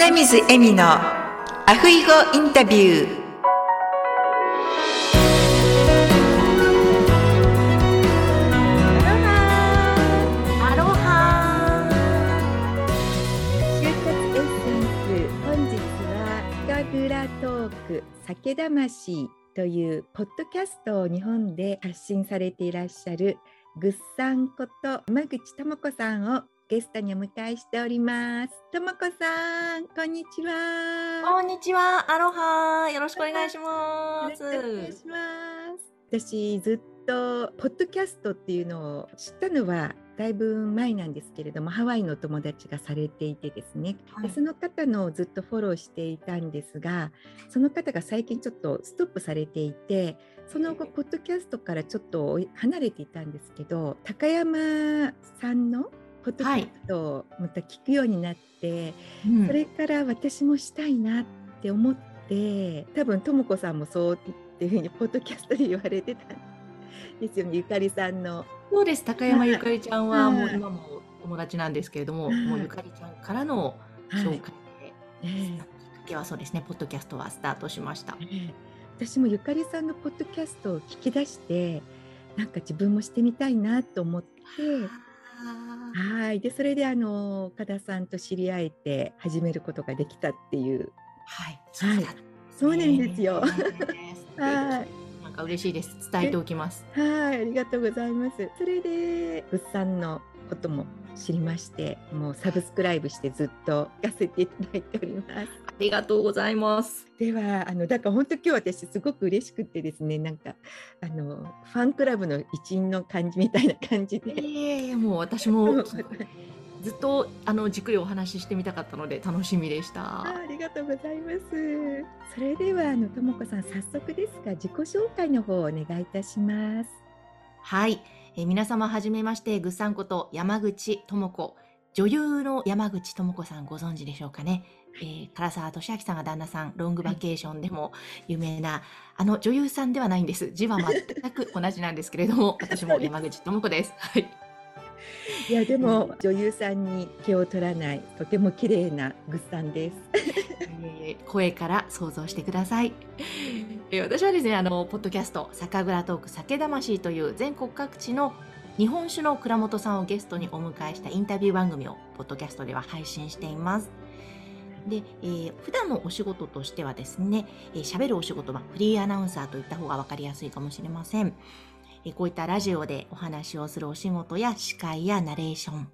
花水恵美のアフイゴインタビュー。アロハ就活エッセンス本日は深蔵トーク酒魂というポッドキャストを日本で発信されていらっしゃるぐっさんこと山口智子さんをゲストにお迎えしております。智子さんこんにちは。こんにちは、アロハよろしくお願いしまよろしくお願いします。私ずっとポッドキャストっていうのを知ったのはだいぶ前なんですけれどもハワイの友達がされていてですね、はい。でその方のをずっとフォローしていたんですがその方が最近ちょっとストップされていてその後ポッドキャストからちょっと離れていたんですけど高山さんのポッドキャストをまた聞くようになって、うん。それから私もしたいなって思って多分とも子さんもそうっていうふうにポッドキャストで言われてたんですよね。ゆかりさんの。そうです、高山ゆかりちゃんははい。もう今も友達なんですけれども、もうゆかりちゃんからの紹介で、ねきっかけはそうですね、ポッドキャストはスタートしました。ええ。私もゆかりさんのポッドキャストを聞き出してなんか自分もしてみたいなと思ってあはい。でそれであの岡田さんと知り合えて始めることができたっていう。はい、そうだったんですねそうなんですよ。はい。なんか嬉しいです。伝えておきます。はい。ありがとうございます。それで物産のことも知りましてもうサブスクライブしてずっと聞かせていただいておりますありがとうございます。ではあのだから本当今日私すごく嬉しくてですねなんかあのファンクラブの一員の感じみたいな感じで。ええもう私も ずっとあのじっくりお話ししてみたかったので楽しみでした。あありがとうございます。それではあのともこさん早速ですが自己紹介の方をお願いいたします。はい、えー皆様はじめまして、ぐっさんこと山口智子、女優の山口智子さんご存知でしょうかね。えー唐沢俊明さんが旦那さん、ロングバケーションでも有名な、あの女優さんではないんです。字は全く同じなんですけれども、私も山口智子です。はい。いやでも女優さんに気を取らないとても綺麗なぐっさんです。声から想像してください。私はですね、あの、ポッドキャスト、酒蔵トーク酒魂という全国各地の日本酒の蔵元さんをゲストにお迎えしたインタビュー番組をポッドキャストでは配信しています。で、えー普段のお仕事としてはですね、えー喋るお仕事はフリーアナウンサーといった方が分かりやすいかもしれません。こういったラジオでお話をするお仕事や司会やナレーション、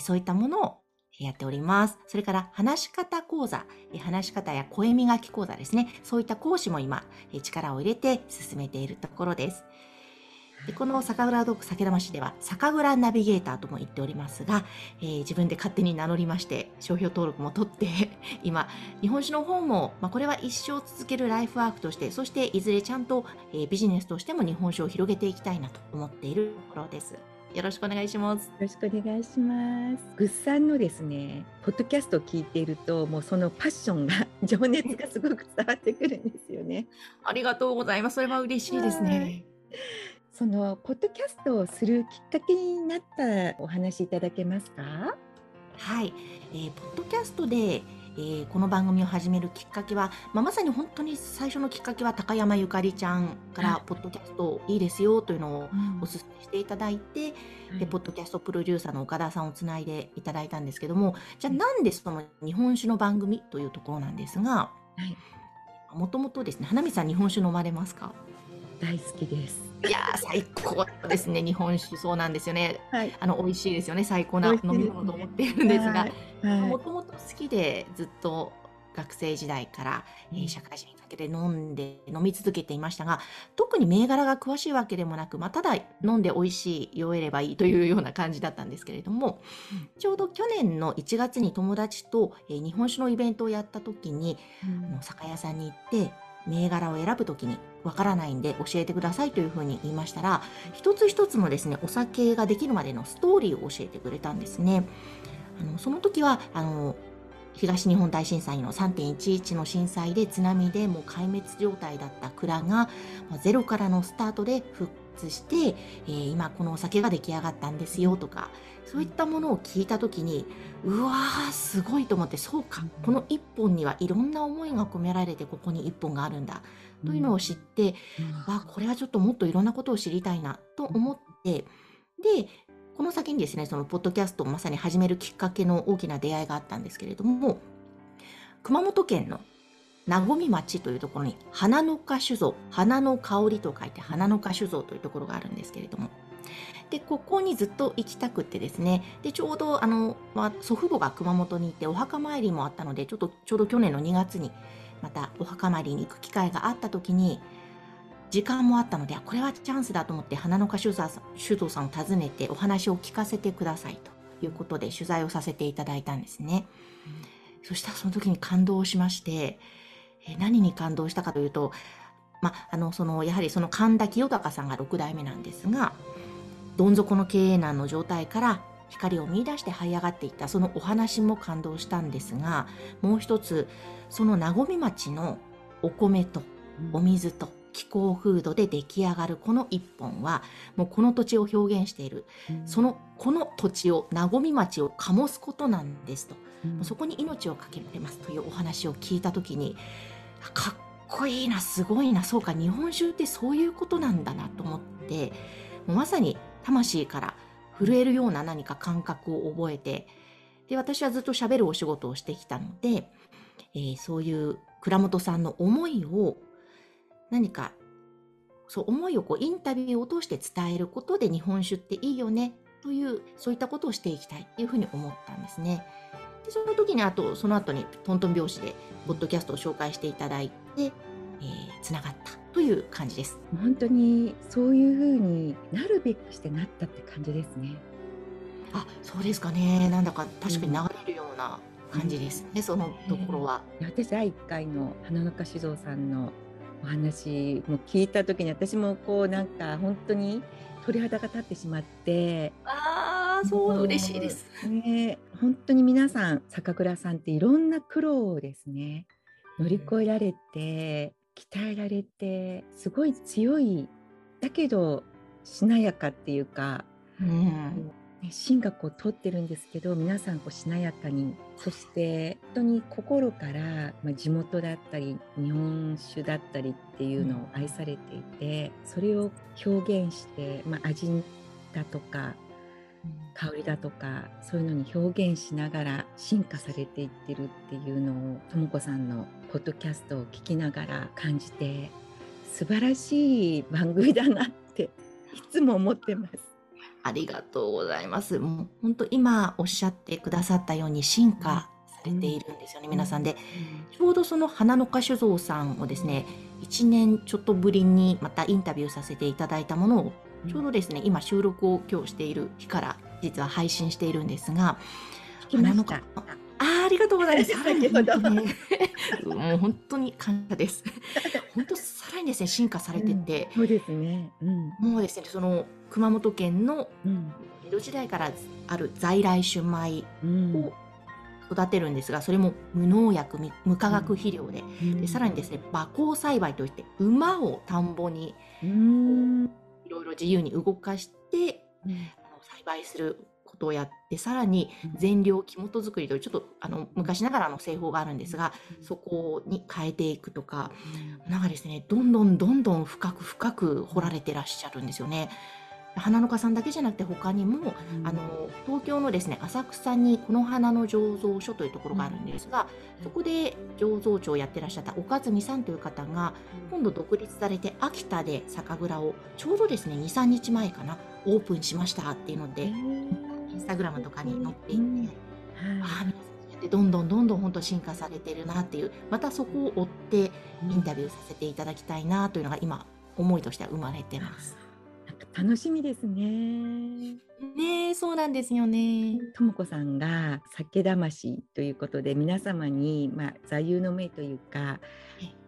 そういったものをやっております。それから話し方講座、話し方や声磨き講座ですね。そういった講師も今、力を入れて進めているところです。でこの酒蔵ドッグ酒魂では酒蔵ナビゲーターとも言っておりますが、えー自分で勝手に名乗りまして商標登録も取って 今日本酒の方も、まあ、これは一生続けるライフワークとしてそしていずれちゃんと、えービジネスとしても日本酒を広げていきたいなと思っているところです。よろしくお願いします。よろしくお願いします。ぐっさんのですね、ポッドキャストを聞いていると、もうそのパッションが、情熱がすごく伝わってくるんですよね。ありがとうございます。それは嬉しいですね。そのポッドキャストをするきっかけになったお話いただけますか？はい、えーポッドキャストで、えーこの番組を始めるきっかけは、まあ、まさに本当に最初のきっかけは高山ゆかりちゃんかはら、ポッドキャストいいですよというのをおお勧めしていただいて、で、ポッドキャストプロデューサーの岡田さんをつないでいただいたんですけども、じゃあなんでその日本酒の番組というところなんですが、はい。もともとですね、花見さん日本酒飲まれますか？大好きです。いやー、最高ですね、日本酒。そうなんですよね。はい。あの、美味しいですよね。最高な飲み物と思っているんですが、はいもともと好きでずっと学生時代から、えー社会人にかけて飲んで飲み続けていましたが特に銘柄が詳しいわけでもなく、まあ、ただ飲んで美味しい酔えればいいというような感じだったんですけれども、ちょうど去年の1月に友達と、えー日本酒のイベントをやった時に、うんあの酒屋さんに行って銘柄を選ぶ時にわからないんで教えてくださいというふうに言いましたら一つ一つのですねお酒ができるまでのストーリーを教えてくれたんですね。あのその時はあの東日本大震災の3.11の震災で津波でもう壊滅状態だった蔵がゼロからのスタートで復して、えー、今このお酒が出来上がったんですよとかそういったものを聞いた時にうわーすごいと思ってそうかこの1本にはいろんな思いが込められてここに1本があるんだというのを知って、うん、わこれはちょっともっといろんなことを知りたいなと思ってでこの先にですねそのポッドキャストをまさに始めるきっかけの大きな出会いがあったんですけれども熊本県の名古屋町というところに花の花酒造花の香りと書いて花の花酒造というところがあるんですけれども。でここにずっと行きたくってですね。でちょうどあの、まあ、祖父母が熊本にいてお墓参りもあったのでちょっとちょうど去年の2月にまたお墓参りに行く機会があった時に時間もあったのでこれはチャンスだと思って花の花酒造さんを訪ねてお話を聞かせてくださいということで取材をさせていただいたんですね。うん、そしたらその時に感動しましてえ何に感動したかというと、まあ、のそのやはりその神田清隆さんが6代目なんですがどん底の経営難の状態から光を見出して這い上がっていった。そのお話も感動したんですがもう一つその和み町のお米とお水と気候風土で出来上がるこの一本はもうこの土地を表現している、うん、そのこの土地を和み町を醸すことなんですと、うん、そこに命を懸けてますというお話を聞いた時にかっこいいなすごいなそうか日本酒ってそういうことなんだなと思ってもうまさに魂から震えるような何か感覚を覚えてで私はずっと喋るお仕事をしてきたので、えー、そういう倉本さんの思いを何かそう思いをこうインタビューを通して伝えることで日本酒っていいよねというそういったことをしていきたいっていうふうに思ったんですね。でその時にあとその後にトントン拍子でポッドキャストを紹介していただいて、えー、つながったという感じです。本当にそういうふうになるべくしてなったって感じですね。あそうですかねなんだか確かに流れるような感じですね、うん、そのところは。私第1回の花の花酒造さんのお話も聞いた時に私もこうなんか本当に鳥肌が立ってしまって。ああそう嬉しいです、ね、本当に皆さん坂倉さんっていろんな苦労をですね乗り越えられて鍛えられてすごい強いだけどしなやかっていうか、うん、進学を取ってるんですけど皆さんこうしなやかにそして本当に心から、まあ、地元だったり日本酒だったりっていうのを愛されていて、うん、それを表現して、まあ、味だとか香りだとかそういうのに表現しながら進化されていってるっていうのをとも子さんのポッドキャストを聞きながら感じて素晴らしい番組だなっていつも思ってます。ありがとうございます。もう本当今おっしゃってくださったように進化されているんですよね、うん、皆さんで、うん、ちょうどその花の花酒造さんをですね1年ちょっとぶりにまたインタビューさせていただいたものをちょうどですね今収録を今日している日から実は配信しているんですが花の花あ ありがとうございます。さらに、もう本当に感謝です。本当さらにですね進化されてて、うん、そうですね、うん、もうですねその熊本県の江戸時代からある在来種米を育てるんですが、それも無農薬無化学肥料で,、でさらにですね馬耕栽培といって馬を田んぼにいろいろ自由に動かして、栽培することをやってさらに全量木本作りというちょっとあの昔ながらの製法があるんですがそこに変えていくとかなんかですねどんどんどんどん深く深く掘られてらっしゃるんですよね。花の花さんだけじゃなくて他にも、うん、あの東京のですね浅草にこの花の醸造所というところがあるんですが、うん、そこで醸造長をやってらっしゃった岡住さんという方が今度独立されて秋田で酒蔵をちょうどですね23日前かなオープンしましたっていうので、インスタグラムとかに載っていて、うん、あ皆さんでどんどんどんどん本当進化されてるなっていう。またそこを追ってインタビューさせていただきたいなというのが今思いとしては生まれてます。楽しみですね。ねそうなんですよね。ともこさんが酒魂ということで皆様にまあ座右の銘というか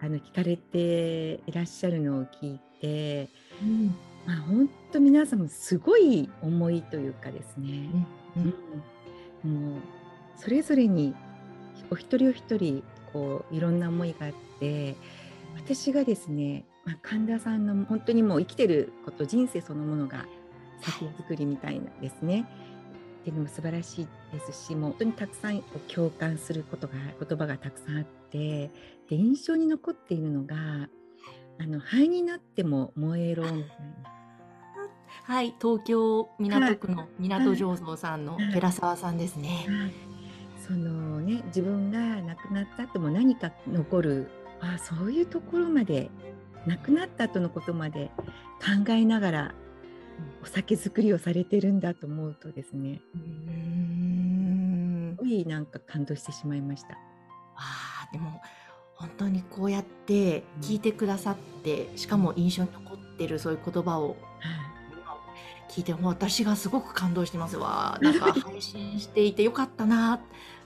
あの聞かれていらっしゃるのを聞いて、うん、まあ本当皆様すごい思いというかですね。うん、うん、もうそれぞれにお一人お一人こういろんな思いがあって私がですねまあ、神田さんの本当にもう生きてること人生そのものが作品作りみたいなんですね。っていうのも素晴らしいですしもう本当にたくさん共感することが言葉がたくさんあってで印象に残っているのが「あの灰になっても燃えろ」みたいな。はい、東京港区の港醸造さんのはい寺澤さんですね。はいそのね自分が亡くなった後も何か残るあそういうところまで亡くなった後のことまで考えながらお酒作りをされてるんだと思うとですね。うーん。すごいなんか感動してしまいました。あーでも本当にこうやって聞いてくださってしかも印象に残ってるそういう言葉をはい聞いてもう私がすごく感動してます。わなんか配信していてよかったな。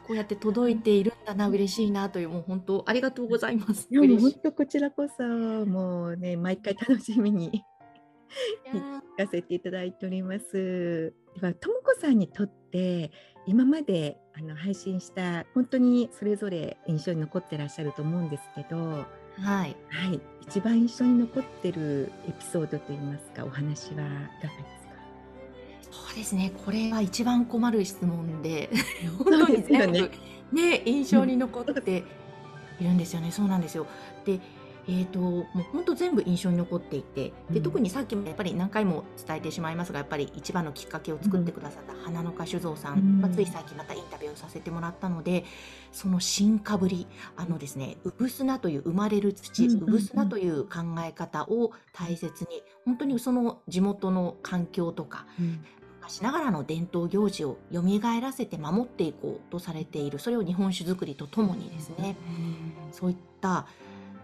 こうやって届いているんだな。嬉しいなというもう本当ありがとうございます。いやもう本当こちらこそもうね毎回楽しみに聞かせていただいております。ではともこさんにとって今まであの配信した本当にそれぞれ印象に残ってらっしゃると思うんですけど、ははい。い、一番印象に残ってるエピソードといいますかお話はいかがですか？ですね。これは一番困る質問で本当そうに全ですよね。部ね印象に残っているんですよね。そうなんですよ。でえー、ともう本当全部印象に残っていてでうん。特にさっきもやっぱり何回も伝えてしまいますがやっぱり一番のきっかけを作ってくださった花の花酒造さん、うん。まあ、ついさっきまたインタビューをさせてもらったのでその進化ぶりあのですねうぶすなという生まれる土うんうんうん。うぶすなという考え方を大切に本当にその地元の環境とか昔ながらの伝統行事を蘇らせて守っていこうとされているそれを日本酒造りとともにですね。そういった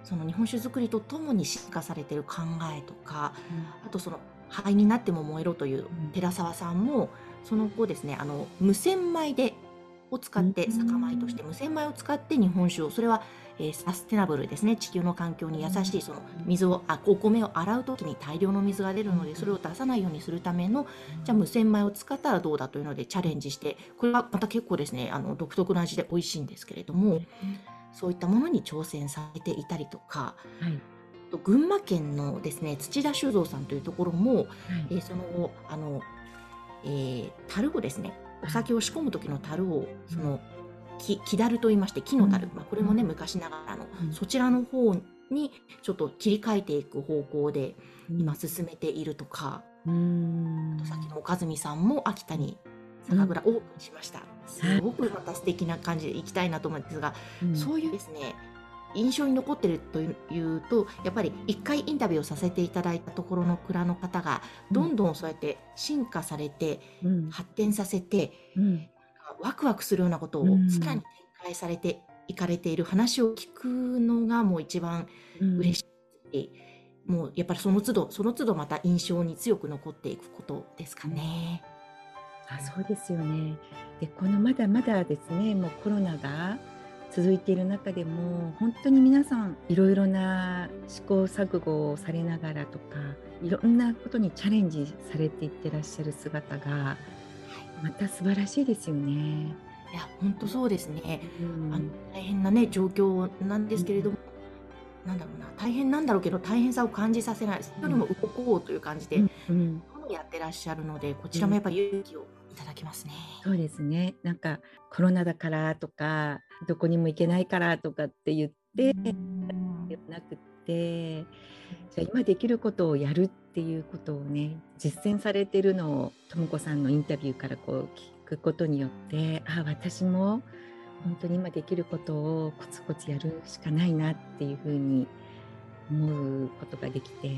その日本酒造りとともに進化されている考えとかあとその灰になっても燃えろといううん。寺澤さんもその後ですねあの無洗米でを使ってうん酒米として無洗米を使って日本酒をそれは、えーサステナブルですね。地球の環境に優しいその水をあお米を洗う時に大量の水が出るのでそれを出さないようにするためのじゃあ無洗米を使ったらどうだというのでチャレンジしてこれはまた結構ですねあの独特な味で美味しいんですけれどもそういったものに挑戦されていたりとかはい。群馬県のですね土田酒造さんというところも、はい。えーそのあの、えー樽をですねお酒を仕込む時の樽をその木木樽と言いまして木の樽、うん。まあ、これもね昔ながらの、うん。そちらの方にちょっと切り替えていく方向で今進めているとか、うん。さっきの岡住さんも秋田に酒蔵オープンしました、すごくまた素敵な感じで行きたいなと思うんですが、うん。そういうですね印象に残ってるというとやっぱり一回インタビューをさせていただいたところの蔵の方がどんどんそうやって進化されてうん。発展させてうん。ワクワクするようなことをうん。さらに展開されていかれている話を聞くのがもう一番うん。嬉しい、もうやっぱりその都度その都度また印象に強く残っていくことですかね。あそうですよね。でこのまだまだですねもうコロナが続いている中でも本当に皆さんいろいろな試行錯誤をされながらとかいろんなことにチャレンジされていってらっしゃる姿がまた素晴らしいですよね。いや本当そうですね。うん。あの大変なね状況なんですけれども、なんだろうな大変なんだろうけど大変さを感じさせない。それよりも動こうという感じで、うんうん。やってらっしゃるのでこちらもやっぱり勇気をいただきますね。そうですね。なんかコロナだからとかどこにも行けないからとかって言って、うん。ではなくってじゃあ今できることをやるっていうことをね実践されてるのをとも子さんのインタビューからこう聞くことによってあ私も本当に今できることをコツコツやるしかないなっていうふうに思うことができて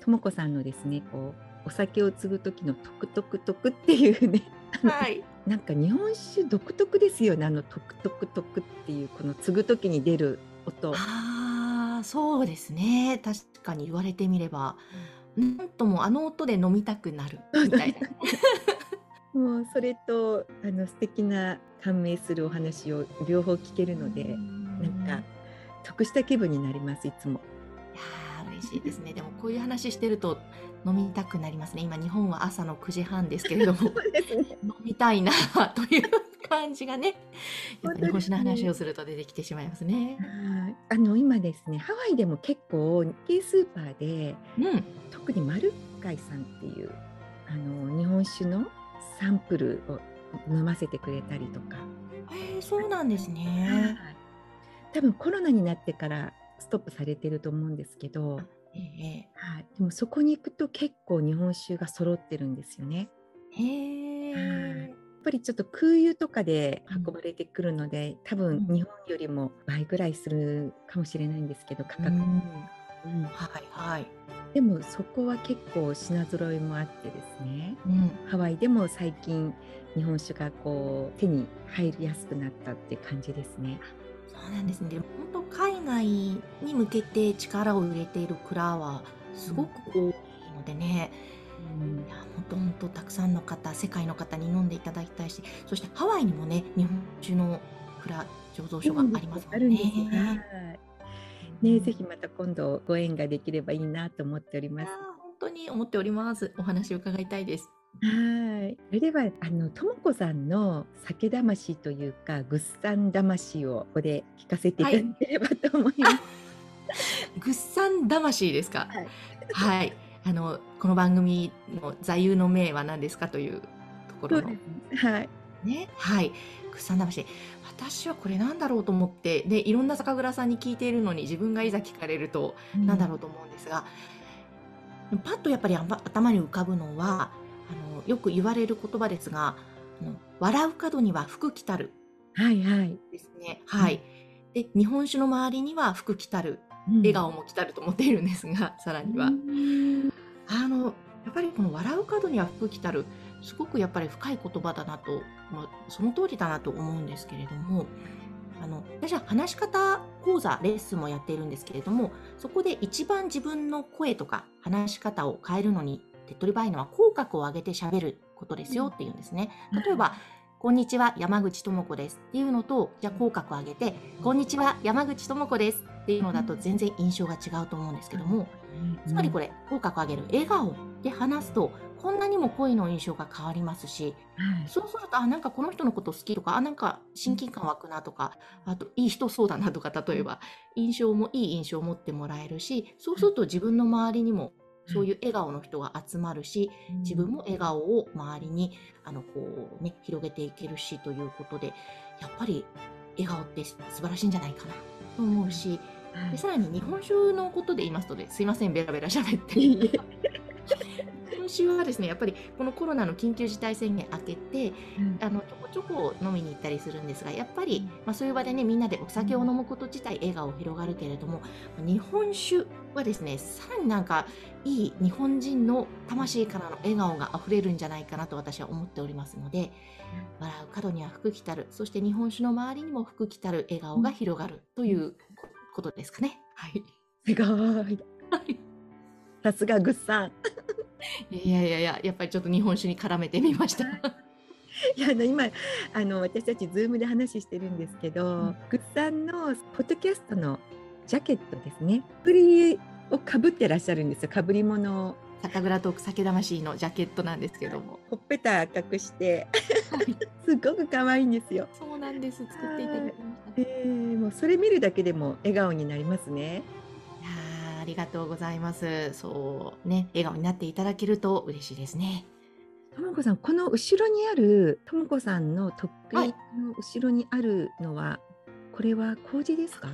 とも子さんのですねこうお酒を継ぐ時のトクトクトクっていうね。はい、なんか日本酒独特ですよねあのトクトクトクっていうこの継ぐ時に出る音。ああそうですね。確かに言われてみれば、なんともあの音で飲みたくなる。みたいな。もうそれとあの素敵な感銘するお話を両方聞けるので、なんか得した気分になりますいつも。いやー嬉しいですね。でもこういう話してると飲みたくなりますね。今日本は朝の9時半ですけれども ね。飲みたいなという感じがね、やっぱ日本酒の話をすると出てきてしまいますね。はい。あの今ですねハワイでも結構日系スーパーでうん、特にマルカイさんっていうあの日本酒のサンプルを飲ませてくれたりとか、えー、そうなんですね。はい。多分コロナになってからストップされてると思うんですけど、ええはい、でもそこに行くと結構日本酒が揃ってるんですよね。へはい。えやっぱりちょっと空輸とかで運ばれてくるので、多分うん。日本よりも倍ぐらいするかもしれないんですけど価格、うん。うん。はいはい。でもそこは結構品揃えもあってですね。うん、ハワイでも最近日本酒がこう手に入りやすくなったって感じですね。そうなんですね。本当海外に向けて力を入れている蔵はすごく多いのでね。うんいや本当本当たくさんの方世界の方に飲んでいただきたいしそしてハワイにもね日本酒の蔵醸造所がありますもんね。いね、ぜひまた今度ご縁ができればいいなと思っております。本当に思っております。お話を伺いたいです。はい。それではあのともこさんの酒魂というかグッサン魂をここで聞かせていただければと思います。グッサン魂ですか？はい。はい。あのこの番組の座右の銘は何ですかというところの。はい。ね。はい。グッサン魂。私はこれなんだろうと思ってでいろんな酒蔵さんに聞いているのに自分がいざ聞かれるとなんだろうと思うんですが、パッとやっぱり頭に浮かぶのはあのよく言われる言葉ですが「あの笑う角には福来たるはいはい。」ですね。はい。で日本酒の周りには福来たるうん笑顔も来たると思っているんですが、さらには。うんあのやっぱりこの笑う角には福来たるすごくやっぱり深い言葉だなと、まあ、その通りだなと思うんですけれどもあの私は話し方講座レッスンもやっているんですけれどもそこで一番自分の声とか話し方を変えるのに手っ取り早いのは口角を上げて喋ることですよっていうんですね。例えばこんにちは、山口智子ですっていうのと、じゃあ口角を上げて、こんにちは、山口智子ですっていうのだと全然印象が違うと思うんですけども、つまりこれ、口角を上げる笑顔で話すと、こんなにも声の印象が変わりますし、はい。そうすると、あ、なんかこの人のこと好きとか、あ、なんか親近感湧くなとか、あと、いい人そうだなとか、例えば、印象もいい印象を持ってもらえるし、そうすると自分の周りにも、そういう笑顔の人が集まるし、自分も笑顔を周りに、あの、こうね、広げていけるしということで、やっぱり笑顔って素晴らしいんじゃないかなと思うし、はい。でさらに日本酒のことで言いますとですいませんベラベラ喋って 今週はですねやっぱりこのコロナの緊急事態宣言明けてうん。あのちょこちょこ飲みに行ったりするんですがやっぱり、まあ、そういう場でねみんなでお酒を飲むこと自体笑顔広がるけれども日本酒はですねさらになんかいい日本人の魂からの笑顔があふれるんじゃないかなと私は思っておりますので笑う角には福来たるそして日本酒の周りにも福来たる笑顔が広がるということですかね。はい。すごい。さすがグッサン。いやいやいや、やっぱりちょっと日本酒に絡めてみました。いやあの今あの私たちズームで話してるんですけど、うんグッサンのポッドキャストのジャケットですね。プリをかぶってらっしゃるんですよ。かぶり物を酒蔵トーク酒魂のジャケットなんですけども。ほっぺた赤くして、すごく可愛いんですよ。そうなんです。作っていただきました。えー、もうそれ見るだけでも笑顔になりますね。ありがとうございます。そうね、笑顔になっていただけると嬉しいですね。ともこさん、この後ろにあるともこさんのとっくりはいの後ろにあるのは、これは麹ですか？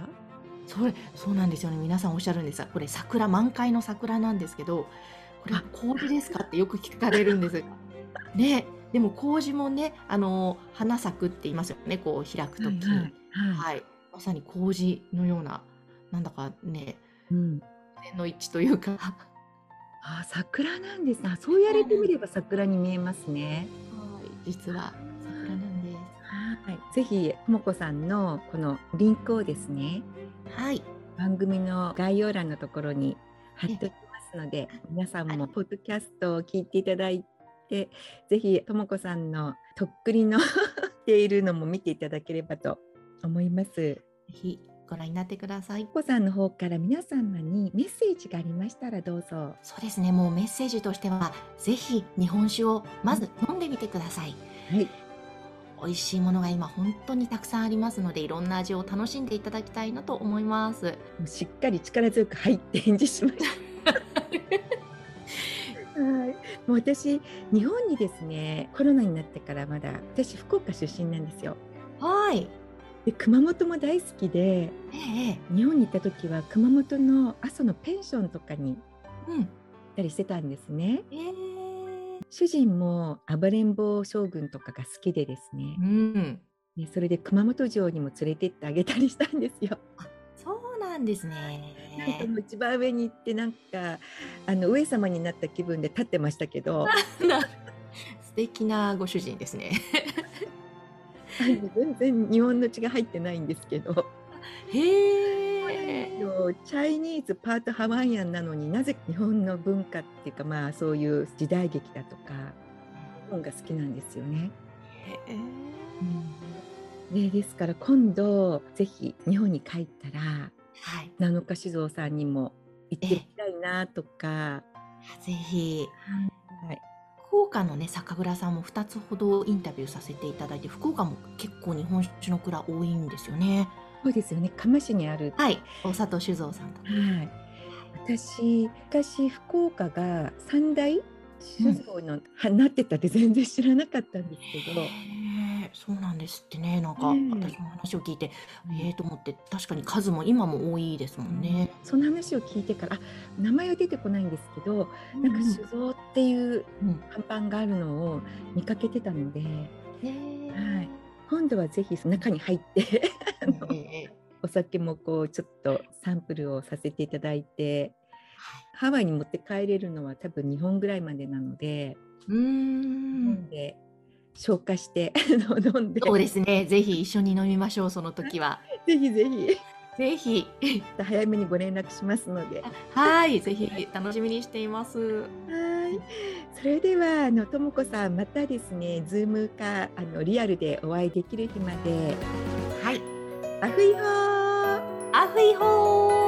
それ、そうなんですよね。皆さんおっしゃるんですが、これ桜、満開の桜なんですけど、これあ麹ですかってよく聞かれるんです。ね、でも麹もね、あの花咲くって言いますよね。こう開くときに。はいはいはい、まさに麹のような、なんだかね、うん。点の一致というか、はあ、桜なんですね。あそう言われてみれば桜に見えますね。い、実は桜なんです。はい。ぜひともこさんのこのリンクをですね、はい、番組の概要欄のところに貼っておきますので、皆さんもポッドキャストを聞いていただいて、ぜひともこさんのとっくりの しているのも見ていただければと思います。ぜひご覧になってください。ともこさんの方から皆様にメッセージがありましたらどうぞ。そうですね、もうメッセージとしては、ぜひ日本酒をまず飲んでみてください。はい。美味しいものが今本当にたくさんありますのでいろんな味を楽しんでいただきたいなと思います。しっかり力強く入って返事しました。はい、もう私日本にですねコロナになってからまだ私福岡出身なんですよ。はい。で熊本も大好きでええ日本に行った時は熊本の阿蘇のペンションとかに行っうん。たりしてたんですね。ええ主人も暴れん坊将軍とかが好きでですねうん。でそれで熊本城にも連れてってあげたりしたんですよ。そうなんですね。なんかもう一番上に行ってなんかあの上様になった気分で立ってましたけどな素敵なご主人ですね。全然日本の血が入ってないんですけどへえ。チャイニーズパートハワイアンなのになぜ日本の文化っていうかまあそういう時代劇だとか本が好きなんですよね。へえでですから今度ぜひ日本に帰ったらはい。七日酒造さんにも行ってみたいなとか。ぜひ。はい福岡のね酒蔵さんも2つほどインタビューさせていただいて福岡も結構日本酒の蔵多いんですよね。そうですよね釜市にあるはい。大里酒造さんと。はい。私、昔福岡が三大酒造の、はなってたって全然知らなかったんですけど、そうなんですってね。なんか私も話を聞いて、ええと思って確かに数も今も多いですもんね。その話を聞いてから、あ、名前は出てこないんですけど、なんか酒造っていううん。看板があるのを見かけてたので、ねはい。今度はぜひ中に入って あのええお酒もこうちょっとサンプルをさせていただいて、ハワイに持って帰れるのは多分日本ぐらいまでなので、うーんで消化して 飲んでそうですねぜひ一緒に飲みましょうその時は。ぜひぜひぜひ早めにご連絡しますので。はいぜひ楽しみにしています。はい。それではあのともこさんまたですねズームかあのリアルでお会いできる日まではい A hui hou。A hui hou